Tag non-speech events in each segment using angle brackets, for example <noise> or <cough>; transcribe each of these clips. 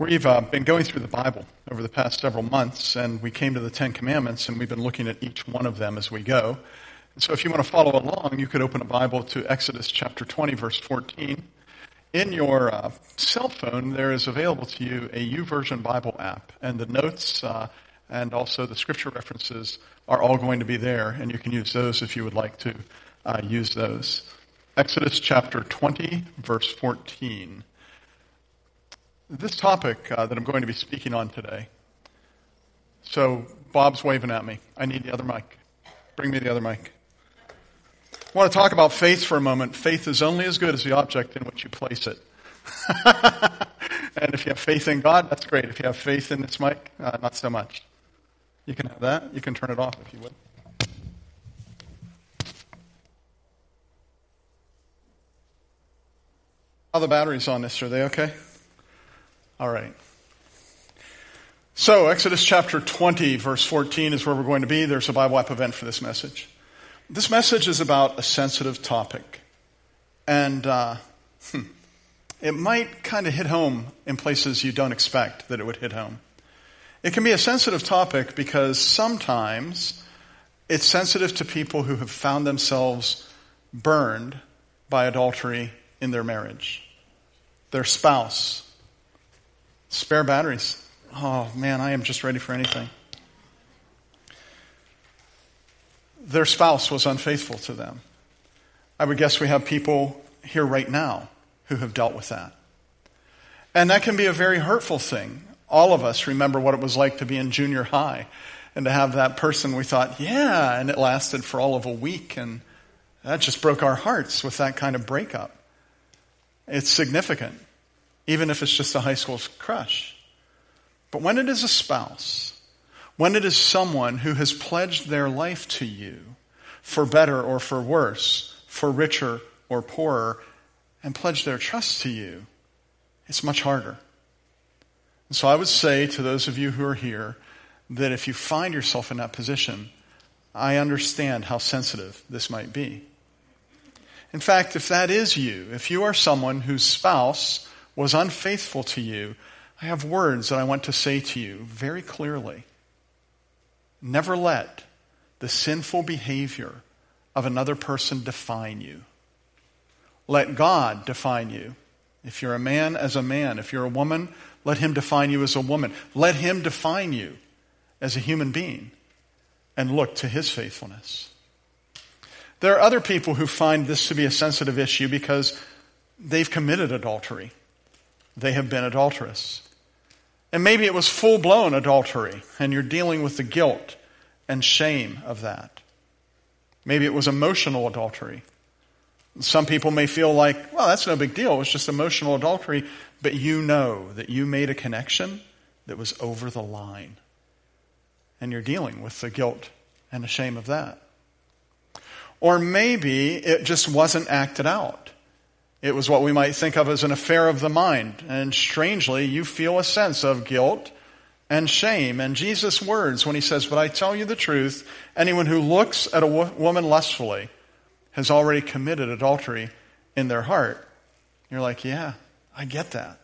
We've uh, been going through the Bible over the past several months, and we came to the Ten Commandments, and we've been looking at each one of them as we go. And so, if you want to follow along, you could open a Bible to Exodus chapter 20, verse 14. In your uh, cell phone, there is available to you a YouVersion Bible app, and the notes uh, and also the scripture references are all going to be there, and you can use those if you would like to uh, use those. Exodus chapter 20, verse 14. This topic uh, that I'm going to be speaking on today. So, Bob's waving at me. I need the other mic. Bring me the other mic. I want to talk about faith for a moment. Faith is only as good as the object in which you place it. <laughs> and if you have faith in God, that's great. If you have faith in this mic, uh, not so much. You can have that. You can turn it off if you would. How the batteries on this? Are they okay? All right. So, Exodus chapter 20, verse 14 is where we're going to be. There's a Bible app event for this message. This message is about a sensitive topic. And uh, hmm, it might kind of hit home in places you don't expect that it would hit home. It can be a sensitive topic because sometimes it's sensitive to people who have found themselves burned by adultery in their marriage, their spouse, Spare batteries. Oh man, I am just ready for anything. Their spouse was unfaithful to them. I would guess we have people here right now who have dealt with that. And that can be a very hurtful thing. All of us remember what it was like to be in junior high and to have that person we thought, yeah, and it lasted for all of a week and that just broke our hearts with that kind of breakup. It's significant even if it's just a high school crush. But when it is a spouse, when it is someone who has pledged their life to you for better or for worse, for richer or poorer, and pledged their trust to you, it's much harder. And so I would say to those of you who are here that if you find yourself in that position, I understand how sensitive this might be. In fact, if that is you, if you are someone whose spouse was unfaithful to you, I have words that I want to say to you very clearly. Never let the sinful behavior of another person define you. Let God define you. If you're a man, as a man. If you're a woman, let him define you as a woman. Let him define you as a human being and look to his faithfulness. There are other people who find this to be a sensitive issue because they've committed adultery they have been adulterous. And maybe it was full blown adultery, and you're dealing with the guilt and shame of that. Maybe it was emotional adultery. Some people may feel like, well, that's no big deal. It was just emotional adultery. But you know that you made a connection that was over the line. And you're dealing with the guilt and the shame of that. Or maybe it just wasn't acted out. It was what we might think of as an affair of the mind. And strangely, you feel a sense of guilt and shame. And Jesus' words when he says, But I tell you the truth, anyone who looks at a woman lustfully has already committed adultery in their heart. You're like, Yeah, I get that.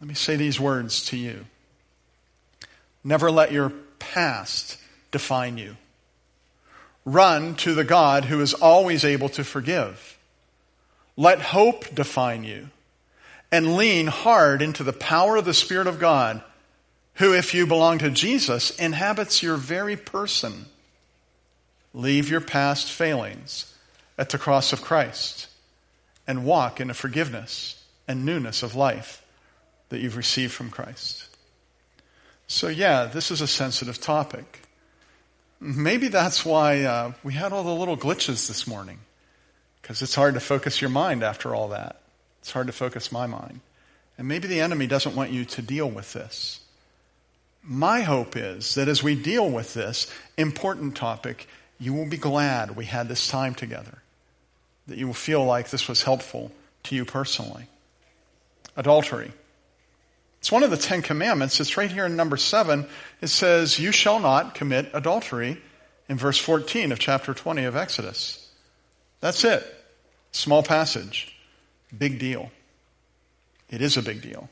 Let me say these words to you. Never let your past define you. Run to the God who is always able to forgive. Let hope define you and lean hard into the power of the Spirit of God, who, if you belong to Jesus, inhabits your very person. Leave your past failings at the cross of Christ and walk in a forgiveness and newness of life that you've received from Christ. So, yeah, this is a sensitive topic. Maybe that's why uh, we had all the little glitches this morning because it's hard to focus your mind after all that. It's hard to focus my mind. And maybe the enemy doesn't want you to deal with this. My hope is that as we deal with this important topic, you will be glad we had this time together, that you will feel like this was helpful to you personally. Adultery. It's one of the Ten Commandments. It's right here in number seven. It says, You shall not commit adultery in verse 14 of chapter 20 of Exodus. That's it. Small passage. Big deal. It is a big deal.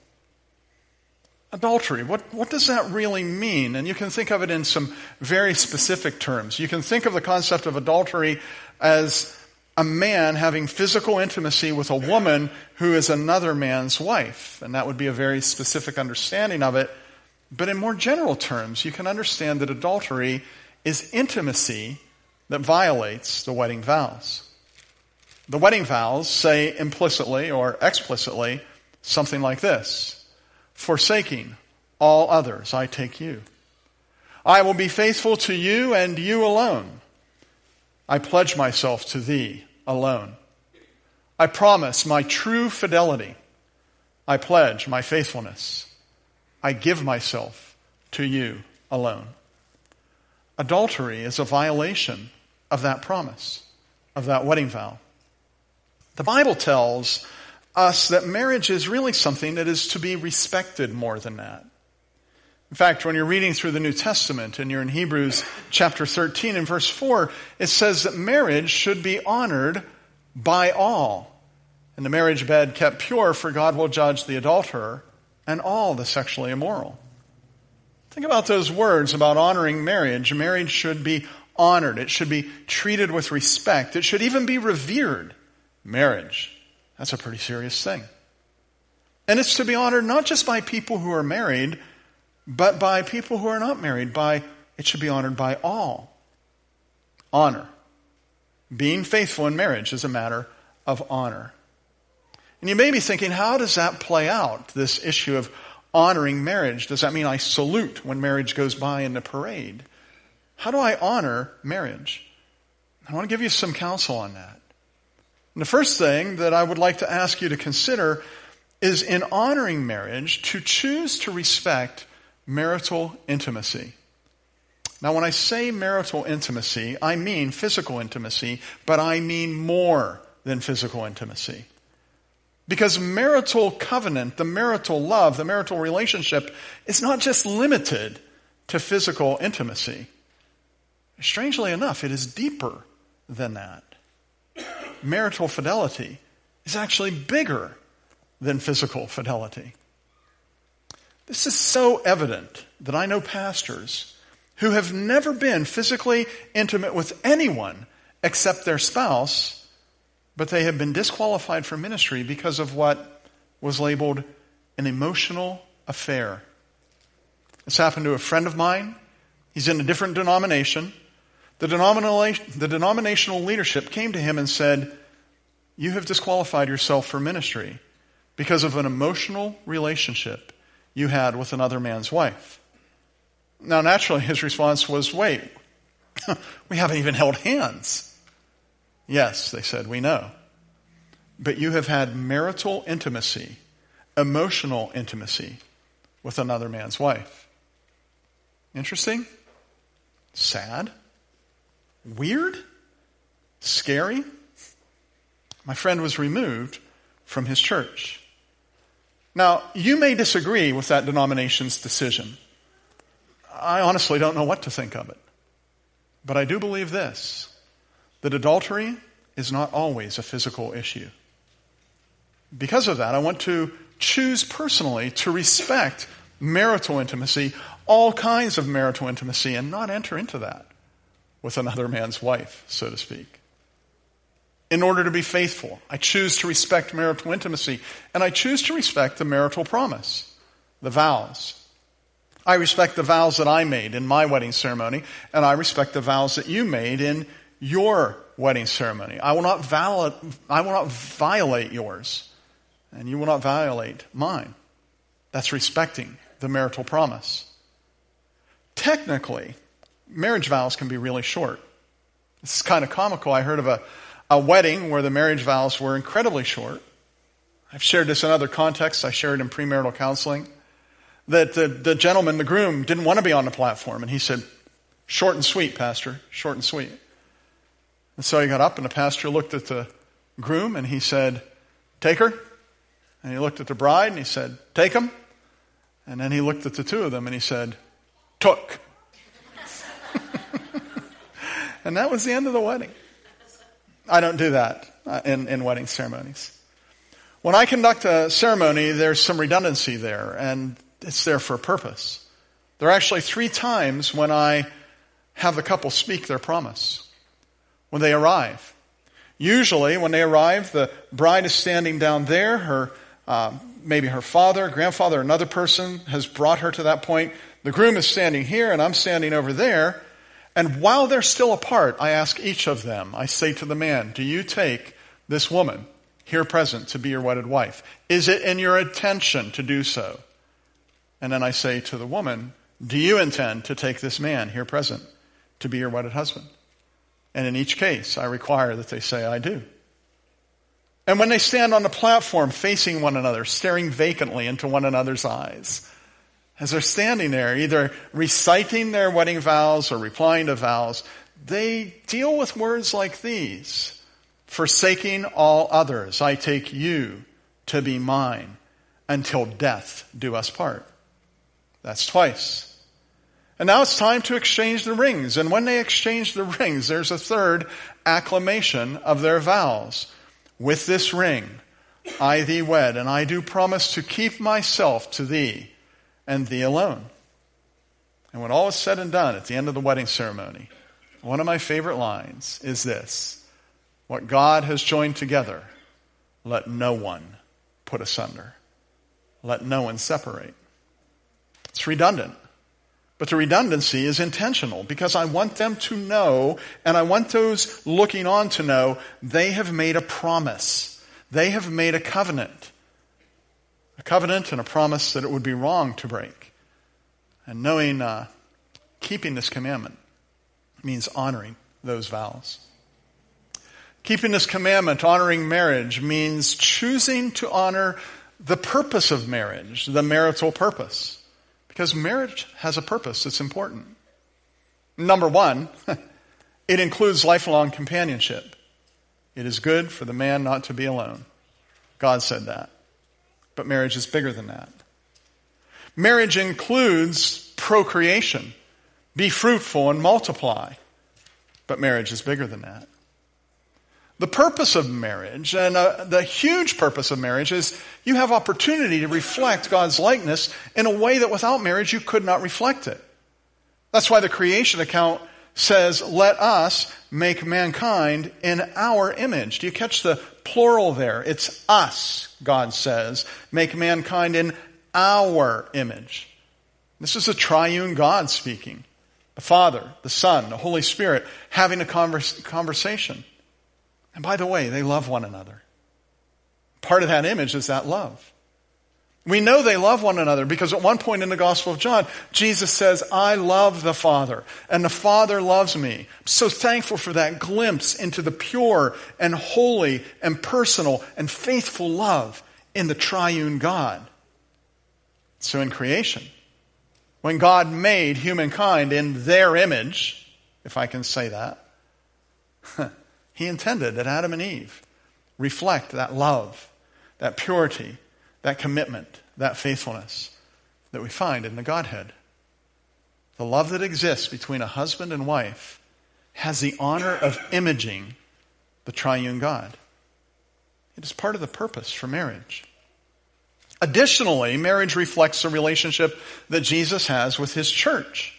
adultery. What, what does that really mean? And you can think of it in some very specific terms. You can think of the concept of adultery as a man having physical intimacy with a woman who is another man's wife. And that would be a very specific understanding of it. But in more general terms, you can understand that adultery is intimacy that violates the wedding vows. The wedding vows say implicitly or explicitly something like this Forsaking all others, I take you. I will be faithful to you and you alone. I pledge myself to thee alone. I promise my true fidelity. I pledge my faithfulness. I give myself to you alone. Adultery is a violation of that promise, of that wedding vow. The Bible tells us that marriage is really something that is to be respected more than that. In fact, when you're reading through the New Testament and you're in Hebrews chapter 13 and verse 4, it says that marriage should be honored by all. And the marriage bed kept pure, for God will judge the adulterer and all the sexually immoral. Think about those words about honoring marriage. Marriage should be honored. It should be treated with respect. It should even be revered. Marriage. That's a pretty serious thing. And it's to be honored not just by people who are married, but by people who are not married. By it should be honored by all. Honor. Being faithful in marriage is a matter of honor. And you may be thinking, how does that play out, this issue of honoring marriage? Does that mean I salute when marriage goes by in the parade? How do I honor marriage? I want to give you some counsel on that. And the first thing that I would like to ask you to consider is in honoring marriage to choose to respect marital intimacy. Now, when I say marital intimacy, I mean physical intimacy, but I mean more than physical intimacy. Because marital covenant, the marital love, the marital relationship is not just limited to physical intimacy. Strangely enough, it is deeper than that. Marital fidelity is actually bigger than physical fidelity. This is so evident that I know pastors who have never been physically intimate with anyone except their spouse, but they have been disqualified from ministry because of what was labeled an emotional affair. This happened to a friend of mine. He's in a different denomination. The, the denominational leadership came to him and said, You have disqualified yourself for ministry because of an emotional relationship you had with another man's wife. Now, naturally, his response was, Wait, <laughs> we haven't even held hands. Yes, they said, we know. But you have had marital intimacy, emotional intimacy with another man's wife. Interesting? Sad? Weird? Scary? My friend was removed from his church. Now, you may disagree with that denomination's decision. I honestly don't know what to think of it. But I do believe this that adultery is not always a physical issue. Because of that, I want to choose personally to respect marital intimacy, all kinds of marital intimacy, and not enter into that with another man's wife, so to speak. In order to be faithful, I choose to respect marital intimacy, and I choose to respect the marital promise, the vows, I respect the vows that I made in my wedding ceremony, and I respect the vows that you made in your wedding ceremony. I will not, I will not violate yours, and you will not violate mine. That's respecting the marital promise. Technically, marriage vows can be really short. This is kind of comical. I heard of a, a wedding where the marriage vows were incredibly short. I've shared this in other contexts. I shared in premarital counseling that the, the gentleman, the groom, didn't want to be on the platform. And he said, Short and sweet, Pastor, short and sweet. And so he got up, and the pastor looked at the groom and he said, Take her. And he looked at the bride and he said, Take him. And then he looked at the two of them and he said, Took. And that was the end of the wedding. I don't do that uh, in, in wedding ceremonies. When I conduct a ceremony, there's some redundancy there. And it's there for a purpose. There are actually three times when I have the couple speak their promise. When they arrive. Usually, when they arrive, the bride is standing down there. Her, uh, maybe her father, grandfather, another person has brought her to that point. The groom is standing here, and I'm standing over there. And while they're still apart, I ask each of them, I say to the man, Do you take this woman here present to be your wedded wife? Is it in your intention to do so? And then I say to the woman, Do you intend to take this man here present to be your wedded husband? And in each case, I require that they say, I do. And when they stand on the platform facing one another, staring vacantly into one another's eyes, as they're standing there, either reciting their wedding vows or replying to vows, they deal with words like these Forsaking all others, I take you to be mine until death do us part. That's twice. And now it's time to exchange the rings. And when they exchange the rings, there's a third acclamation of their vows. With this ring, I thee wed, and I do promise to keep myself to thee and thee alone. And when all is said and done at the end of the wedding ceremony, one of my favorite lines is this What God has joined together, let no one put asunder. Let no one separate. It's redundant. But the redundancy is intentional because I want them to know, and I want those looking on to know, they have made a promise. They have made a covenant. A covenant and a promise that it would be wrong to break. And knowing, uh, keeping this commandment means honoring those vows. Keeping this commandment, honoring marriage, means choosing to honor the purpose of marriage, the marital purpose. Because marriage has a purpose that's important. Number one, <laughs> it includes lifelong companionship. It is good for the man not to be alone. God said that. But marriage is bigger than that. Marriage includes procreation. Be fruitful and multiply. But marriage is bigger than that. The purpose of marriage, and uh, the huge purpose of marriage, is you have opportunity to reflect God's likeness in a way that without marriage you could not reflect it. That's why the creation account says, Let us make mankind in our image. Do you catch the plural there? It's us, God says, make mankind in our image. This is a triune God speaking. The Father, the Son, the Holy Spirit having a converse, conversation. And by the way, they love one another. Part of that image is that love. We know they love one another because at one point in the Gospel of John, Jesus says, I love the Father, and the Father loves me. I'm so thankful for that glimpse into the pure and holy and personal and faithful love in the triune God. So in creation, when God made humankind in their image, if I can say that, <laughs> He intended that Adam and Eve reflect that love, that purity, that commitment, that faithfulness that we find in the Godhead. The love that exists between a husband and wife has the honor of imaging the triune God. It is part of the purpose for marriage. Additionally, marriage reflects the relationship that Jesus has with his church.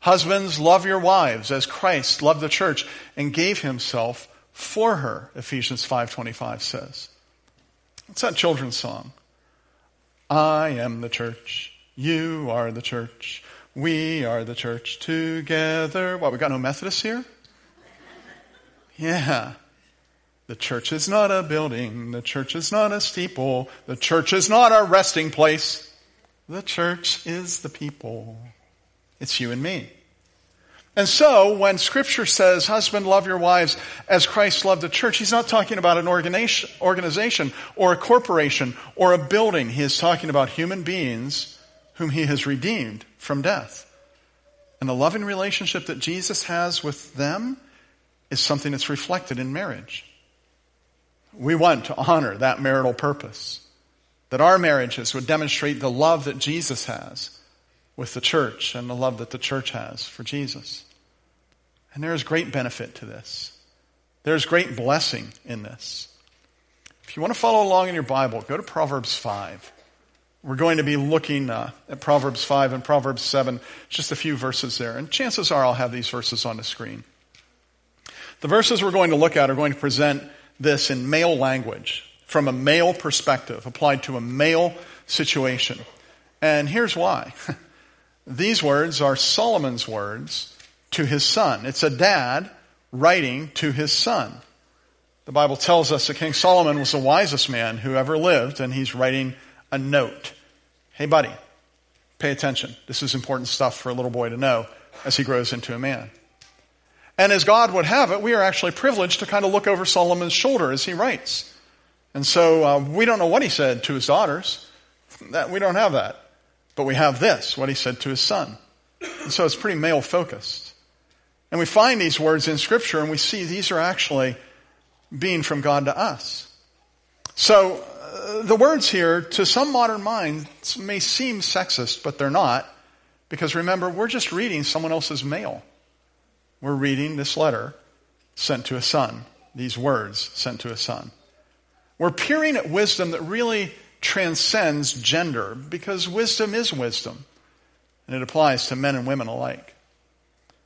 Husbands, love your wives as Christ loved the church and gave himself for her, Ephesians 5:25 says. It's that children's song. I am the church, you are the church, we are the church together. What, we got no Methodists here? Yeah. The church is not a building. The church is not a steeple. The church is not a resting place. The church is the people. It's you and me. And so, when scripture says, husband, love your wives as Christ loved the church, he's not talking about an organization or a corporation or a building. He is talking about human beings whom he has redeemed from death. And the loving relationship that Jesus has with them is something that's reflected in marriage. We want to honor that marital purpose. That our marriages would demonstrate the love that Jesus has with the church and the love that the church has for Jesus. And there is great benefit to this. There's great blessing in this. If you want to follow along in your Bible, go to Proverbs 5. We're going to be looking uh, at Proverbs 5 and Proverbs 7, just a few verses there. And chances are I'll have these verses on the screen. The verses we're going to look at are going to present this in male language, from a male perspective, applied to a male situation. And here's why. <laughs> These words are Solomon's words to his son. It's a dad writing to his son. The Bible tells us that King Solomon was the wisest man who ever lived, and he's writing a note. Hey, buddy, pay attention. This is important stuff for a little boy to know as he grows into a man. And as God would have it, we are actually privileged to kind of look over Solomon's shoulder as he writes. And so uh, we don't know what he said to his daughters. That, we don't have that. But we have this, what he said to his son. And so it's pretty male focused. And we find these words in Scripture and we see these are actually being from God to us. So uh, the words here, to some modern minds, may seem sexist, but they're not. Because remember, we're just reading someone else's mail. We're reading this letter sent to a son, these words sent to a son. We're peering at wisdom that really transcends gender because wisdom is wisdom. And it applies to men and women alike.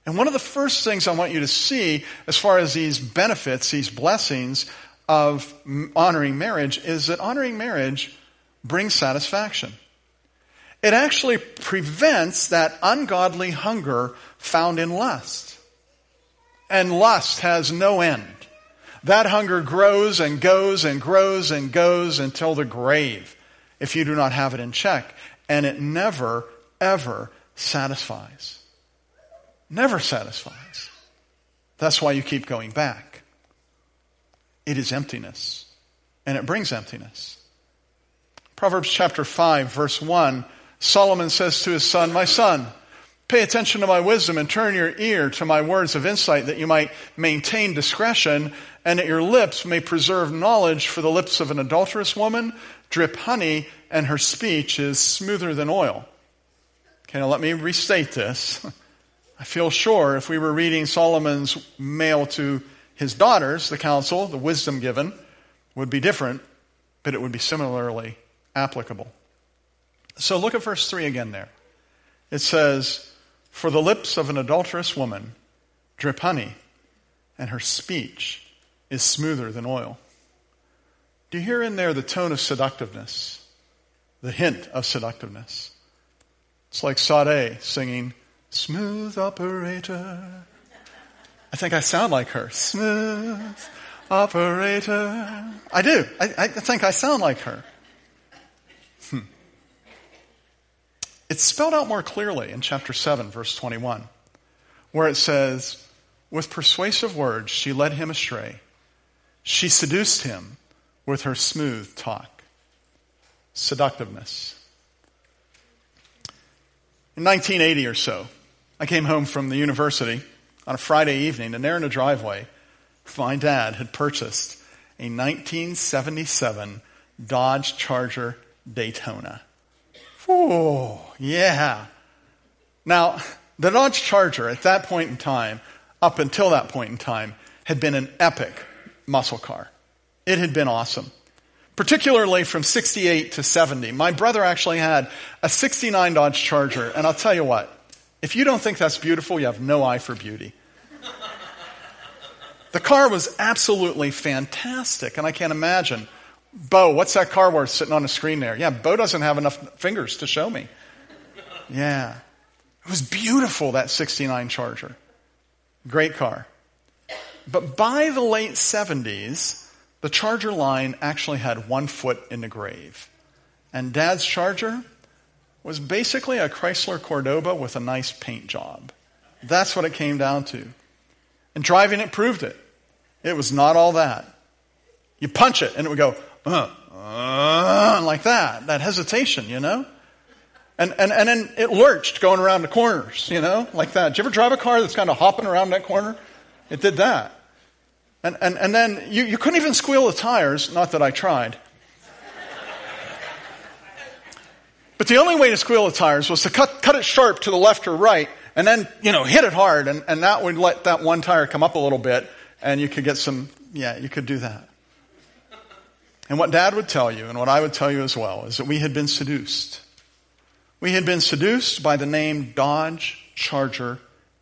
And one of the first things I want you to see as far as these benefits, these blessings of honoring marriage, is that honoring marriage brings satisfaction. It actually prevents that ungodly hunger found in lust. And lust has no end. That hunger grows and goes and grows and goes until the grave if you do not have it in check. And it never, ever satisfies. Never satisfies. That's why you keep going back. It is emptiness. And it brings emptiness. Proverbs chapter 5, verse 1 Solomon says to his son, My son, Pay attention to my wisdom and turn your ear to my words of insight that you might maintain discretion and that your lips may preserve knowledge for the lips of an adulterous woman drip honey and her speech is smoother than oil. Okay, now let me restate this. <laughs> I feel sure if we were reading Solomon's mail to his daughters, the counsel, the wisdom given, would be different, but it would be similarly applicable. So look at verse 3 again there. It says, for the lips of an adulterous woman drip honey, and her speech is smoother than oil. Do you hear in there the tone of seductiveness? The hint of seductiveness. It's like Sade singing, Smooth Operator. I think I sound like her. Smooth Operator. I do. I, I think I sound like her. It's spelled out more clearly in chapter 7, verse 21, where it says, With persuasive words she led him astray. She seduced him with her smooth talk. Seductiveness. In 1980 or so, I came home from the university on a Friday evening, and there in the driveway, my dad had purchased a 1977 Dodge Charger Daytona. Oh, yeah. Now, the Dodge Charger at that point in time, up until that point in time, had been an epic muscle car. It had been awesome. Particularly from 68 to 70. My brother actually had a 69 Dodge Charger, and I'll tell you what, if you don't think that's beautiful, you have no eye for beauty. The car was absolutely fantastic, and I can't imagine Bo, what's that car worth sitting on the screen there? Yeah, Bo doesn't have enough fingers to show me. Yeah. It was beautiful, that 69 Charger. Great car. But by the late 70s, the Charger line actually had one foot in the grave. And Dad's Charger was basically a Chrysler Cordoba with a nice paint job. That's what it came down to. And driving it proved it. It was not all that. You punch it and it would go uh, uh, like that, that hesitation, you know? And, and, and then it lurched going around the corners, you know, like that. Did you ever drive a car that's kind of hopping around that corner? It did that. And, and, and then you, you couldn't even squeal the tires, not that I tried. But the only way to squeal the tires was to cut, cut it sharp to the left or right and then, you know, hit it hard and, and that would let that one tire come up a little bit and you could get some, yeah, you could do that. And what dad would tell you, and what I would tell you as well, is that we had been seduced. We had been seduced by the name Dodge Charger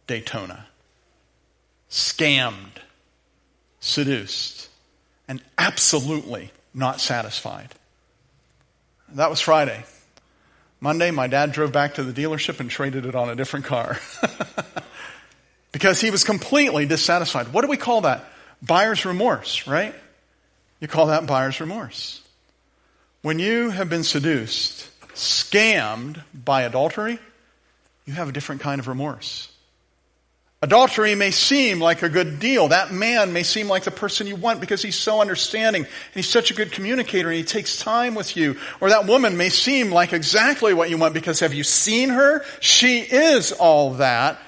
Daytona. Scammed, seduced, and absolutely not satisfied. That was Friday. Monday, my dad drove back to the dealership and traded it on a different car. <laughs> because he was completely dissatisfied. What do we call that? Buyer's remorse, right? You call that buyer's remorse. When you have been seduced, scammed by adultery, you have a different kind of remorse. Adultery may seem like a good deal. That man may seem like the person you want because he's so understanding and he's such a good communicator and he takes time with you. Or that woman may seem like exactly what you want because have you seen her? She is all that.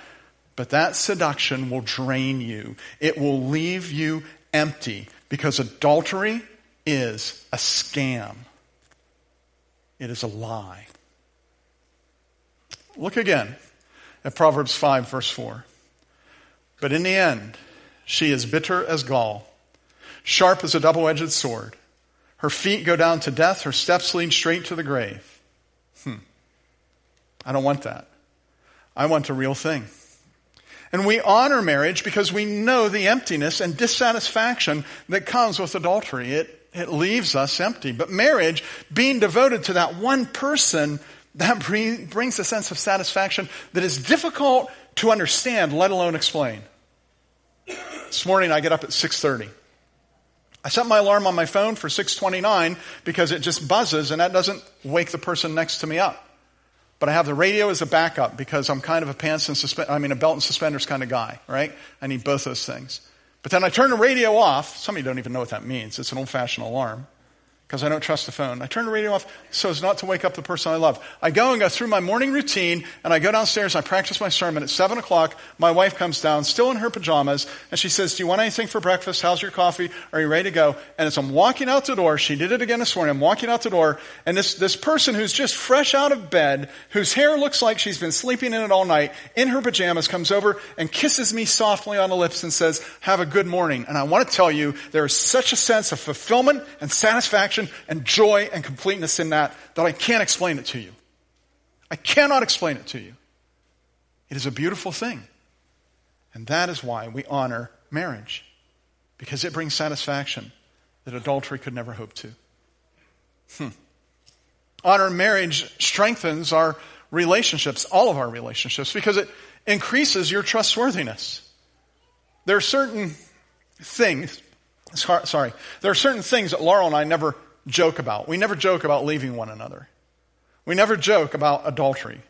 But that seduction will drain you. It will leave you empty because adultery is a scam. It is a lie. Look again at Proverbs 5, verse 4. But in the end, she is bitter as gall, sharp as a double edged sword. Her feet go down to death, her steps lead straight to the grave. Hmm. I don't want that. I want a real thing. And we honor marriage because we know the emptiness and dissatisfaction that comes with adultery. It, it leaves us empty. But marriage, being devoted to that one person, that brings a sense of satisfaction that is difficult to understand, let alone explain. This morning I get up at 6:30. I set my alarm on my phone for 6:29 because it just buzzes and that doesn't wake the person next to me up. But I have the radio as a backup because I'm kind of a pants and suspenders, I mean a belt and suspenders kind of guy, right? I need both those things. But then I turn the radio off. Some of you don't even know what that means. It's an old fashioned alarm because I don't trust the phone. I turn the radio off so as not to wake up the person I love. I go and go through my morning routine and I go downstairs I practice my sermon. At 7 o'clock, my wife comes down, still in her pajamas, and she says, Do you want anything for breakfast? How's your coffee? Are you ready to go? And as I'm walking out the door, she did it again this morning. I'm walking out the door, and this, this person who's just fresh out of bed, whose hair looks like she's been sleeping in it all night, in her pajamas, comes over and kisses me softly on the lips and says, Have a good morning. And I want to tell you, there is such a sense of fulfillment and satisfaction and joy and completeness in that that I can't explain it to you. I cannot explain it to you. It is a beautiful thing. And that is why we honor marriage, because it brings satisfaction that adultery could never hope to. Hmm. Honor marriage strengthens our relationships, all of our relationships, because it increases your trustworthiness. There are certain things, sorry, there are certain things that Laurel and I never joke about. We never joke about leaving one another. We never joke about adultery.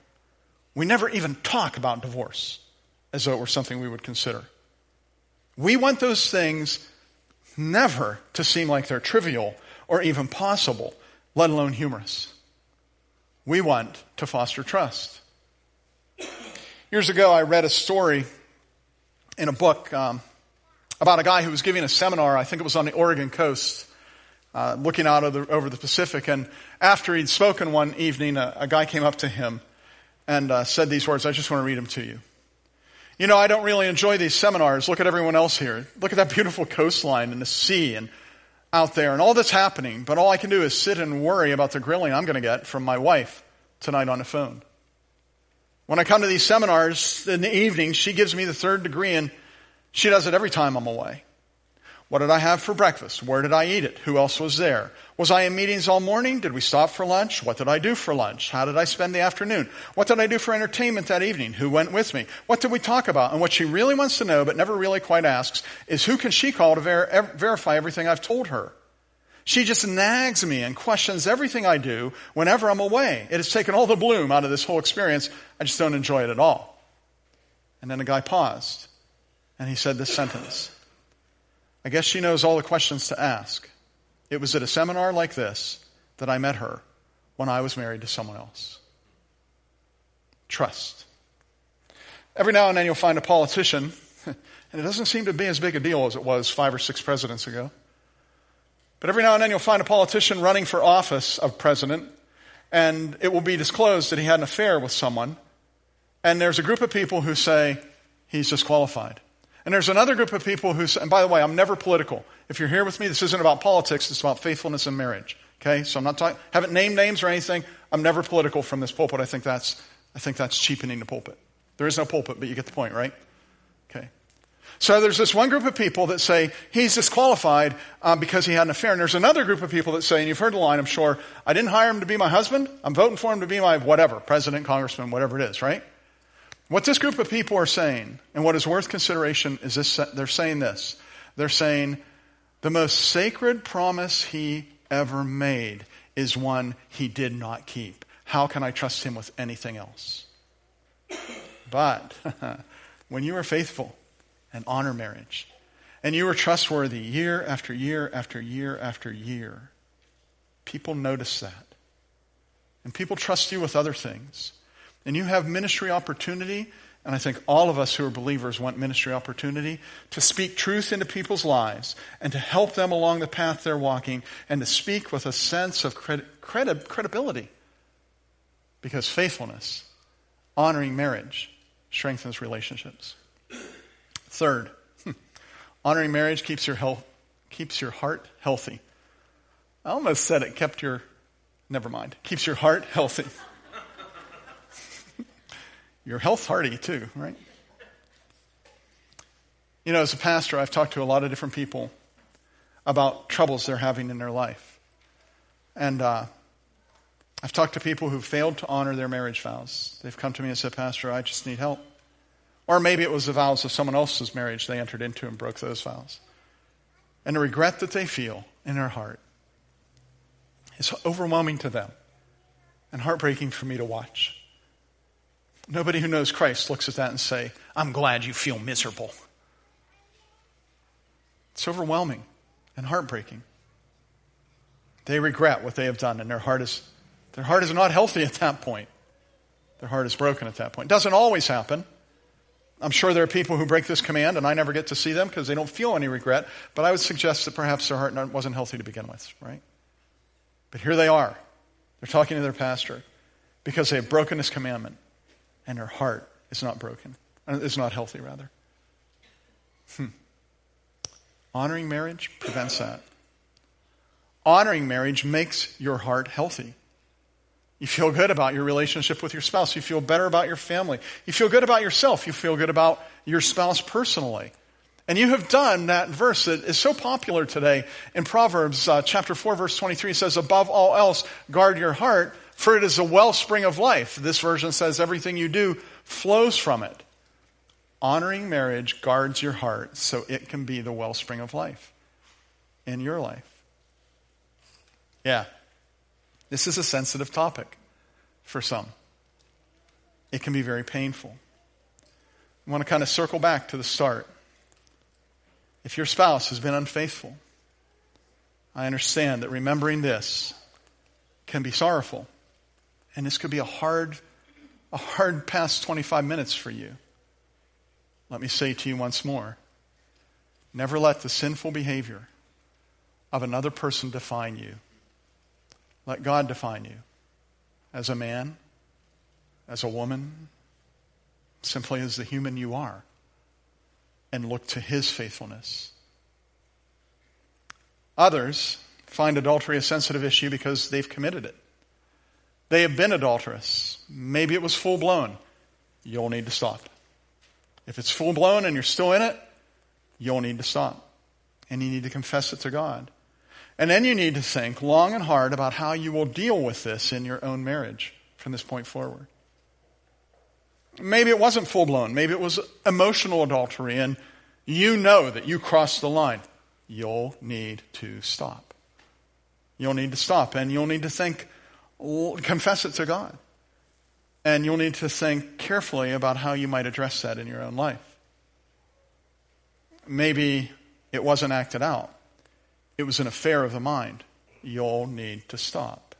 We never even talk about divorce as though it were something we would consider. We want those things never to seem like they're trivial or even possible, let alone humorous. We want to foster trust. Years ago, I read a story in a book um, about a guy who was giving a seminar, I think it was on the Oregon coast, uh, looking out the, over the Pacific. And after he'd spoken one evening, a, a guy came up to him and uh, said these words. I just want to read them to you. You know, I don't really enjoy these seminars. Look at everyone else here. Look at that beautiful coastline and the sea and out there and all that's happening. But all I can do is sit and worry about the grilling I'm going to get from my wife tonight on the phone. When I come to these seminars in the evening, she gives me the third degree and she does it every time I'm away. What did I have for breakfast? Where did I eat it? Who else was there? Was I in meetings all morning? Did we stop for lunch? What did I do for lunch? How did I spend the afternoon? What did I do for entertainment that evening? Who went with me? What did we talk about? And what she really wants to know, but never really quite asks, is who can she call to ver- verify everything I've told her? She just nags me and questions everything I do whenever I'm away. It has taken all the bloom out of this whole experience. I just don't enjoy it at all. And then the guy paused and he said this sentence. I guess she knows all the questions to ask. It was at a seminar like this that I met her when I was married to someone else. Trust. Every now and then you'll find a politician, <laughs> and it doesn't seem to be as big a deal as it was five or six presidents ago. But every now and then you'll find a politician running for office of president, and it will be disclosed that he had an affair with someone, and there's a group of people who say he's disqualified. And there's another group of people who, and by the way, I'm never political. If you're here with me, this isn't about politics, it's about faithfulness in marriage. Okay? So I'm not talking, haven't named names or anything. I'm never political from this pulpit. I think that's, I think that's cheapening the pulpit. There is no pulpit, but you get the point, right? Okay. So there's this one group of people that say he's disqualified um, because he had an affair. And there's another group of people that say, and you've heard the line, I'm sure, I didn't hire him to be my husband. I'm voting for him to be my whatever, president, congressman, whatever it is, right? What this group of people are saying, and what is worth consideration, is this they're saying this. They're saying the most sacred promise he ever made is one he did not keep. How can I trust him with anything else? But <laughs> when you are faithful, and honor marriage. And you are trustworthy year after year after year after year. People notice that. And people trust you with other things. And you have ministry opportunity, and I think all of us who are believers want ministry opportunity to speak truth into people's lives and to help them along the path they're walking and to speak with a sense of credi- credi- credibility. Because faithfulness, honoring marriage, strengthens relationships. Third, <laughs> honoring marriage keeps your health, keeps your heart healthy. I almost said it kept your, never mind, keeps your heart healthy. <laughs> your health hearty too, right? You know, as a pastor, I've talked to a lot of different people about troubles they're having in their life. And uh, I've talked to people who failed to honor their marriage vows. They've come to me and said, Pastor, I just need help. Or maybe it was the vows of someone else's marriage they entered into and broke those vows. And the regret that they feel in their heart is overwhelming to them and heartbreaking for me to watch. Nobody who knows Christ looks at that and say, I'm glad you feel miserable. It's overwhelming and heartbreaking. They regret what they have done and their heart is their heart is not healthy at that point. Their heart is broken at that point. It doesn't always happen. I'm sure there are people who break this command and I never get to see them because they don't feel any regret, but I would suggest that perhaps their heart wasn't healthy to begin with, right? But here they are. They're talking to their pastor because they have broken this commandment and her heart is not broken, is not healthy, rather. Hmm. Honoring marriage prevents that. Honoring marriage makes your heart healthy. You feel good about your relationship with your spouse. You feel better about your family. You feel good about yourself. You feel good about your spouse personally. And you have done that verse that is so popular today in Proverbs uh, chapter 4 verse 23 says, above all else, guard your heart, for it is a wellspring of life. This version says everything you do flows from it. Honoring marriage guards your heart so it can be the wellspring of life in your life. Yeah, this is a sensitive topic for some. It can be very painful. I want to kind of circle back to the start. If your spouse has been unfaithful, I understand that remembering this can be sorrowful. And this could be a hard, a hard past 25 minutes for you. Let me say to you once more never let the sinful behavior of another person define you. Let God define you as a man, as a woman, simply as the human you are, and look to his faithfulness. Others find adultery a sensitive issue because they've committed it. They have been adulterous. Maybe it was full blown. You'll need to stop. If it's full blown and you're still in it, you'll need to stop. And you need to confess it to God. And then you need to think long and hard about how you will deal with this in your own marriage from this point forward. Maybe it wasn't full blown. Maybe it was emotional adultery and you know that you crossed the line. You'll need to stop. You'll need to stop and you'll need to think, confess it to God. And you'll need to think carefully about how you might address that in your own life. Maybe it wasn't acted out it was an affair of the mind. You'll need to stop.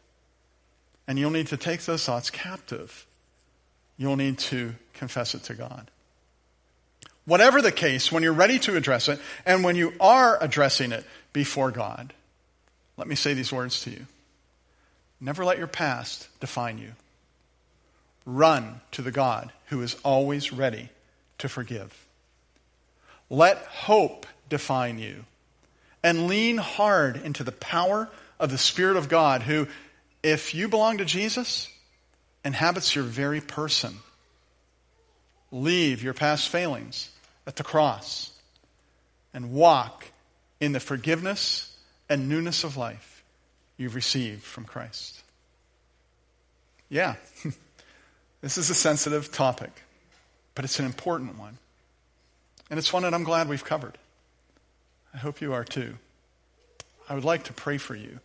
And you'll need to take those thoughts captive. You'll need to confess it to God. Whatever the case, when you're ready to address it, and when you are addressing it before God, let me say these words to you. Never let your past define you. Run to the God who is always ready to forgive. Let hope define you. And lean hard into the power of the Spirit of God, who, if you belong to Jesus, inhabits your very person. Leave your past failings at the cross and walk in the forgiveness and newness of life you've received from Christ. Yeah, <laughs> this is a sensitive topic, but it's an important one. And it's one that I'm glad we've covered. I hope you are too. I would like to pray for you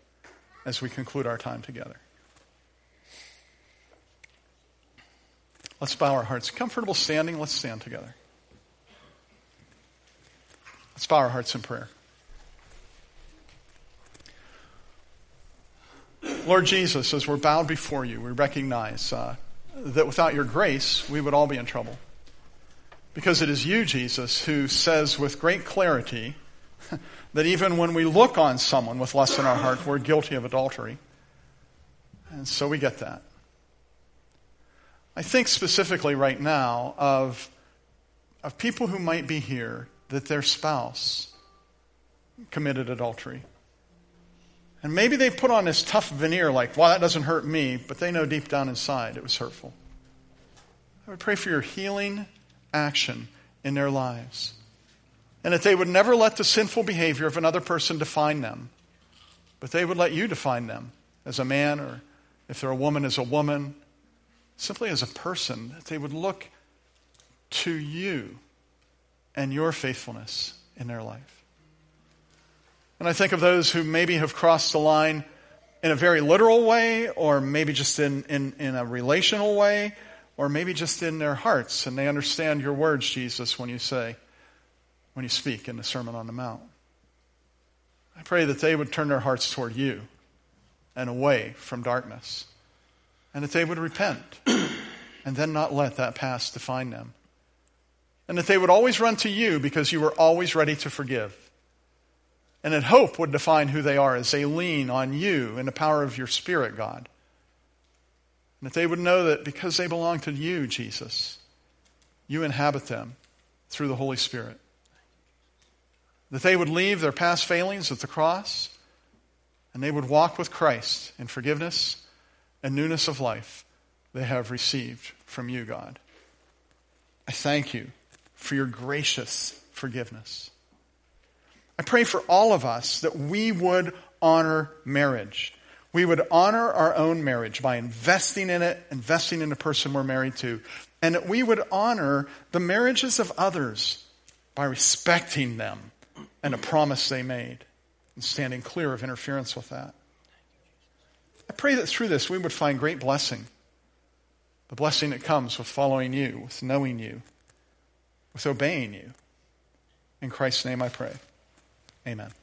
as we conclude our time together. Let's bow our hearts. Comfortable standing, let's stand together. Let's bow our hearts in prayer. Lord Jesus, as we're bowed before you, we recognize uh, that without your grace, we would all be in trouble. Because it is you, Jesus, who says with great clarity <laughs> that even when we look on someone with lust in our heart, we're guilty of adultery. And so we get that. I think specifically right now of, of people who might be here that their spouse committed adultery. And maybe they put on this tough veneer like, well, that doesn't hurt me, but they know deep down inside it was hurtful. I would pray for your healing action in their lives. And that they would never let the sinful behavior of another person define them, but they would let you define them as a man, or if they're a woman, as a woman, simply as a person, that they would look to you and your faithfulness in their life. And I think of those who maybe have crossed the line in a very literal way, or maybe just in, in, in a relational way, or maybe just in their hearts, and they understand your words, Jesus, when you say, when you speak in the Sermon on the Mount. I pray that they would turn their hearts toward you and away from darkness, and that they would repent <clears throat> and then not let that past define them. And that they would always run to you because you were always ready to forgive. And that hope would define who they are as they lean on you and the power of your Spirit, God. And that they would know that because they belong to you, Jesus, you inhabit them through the Holy Spirit. That they would leave their past failings at the cross and they would walk with Christ in forgiveness and newness of life they have received from you, God. I thank you for your gracious forgiveness. I pray for all of us that we would honor marriage we would honor our own marriage by investing in it, investing in the person we're married to, and that we would honor the marriages of others by respecting them and a promise they made and standing clear of interference with that. I pray that through this we would find great blessing. The blessing that comes with following you, with knowing you, with obeying you. In Christ's name I pray. Amen.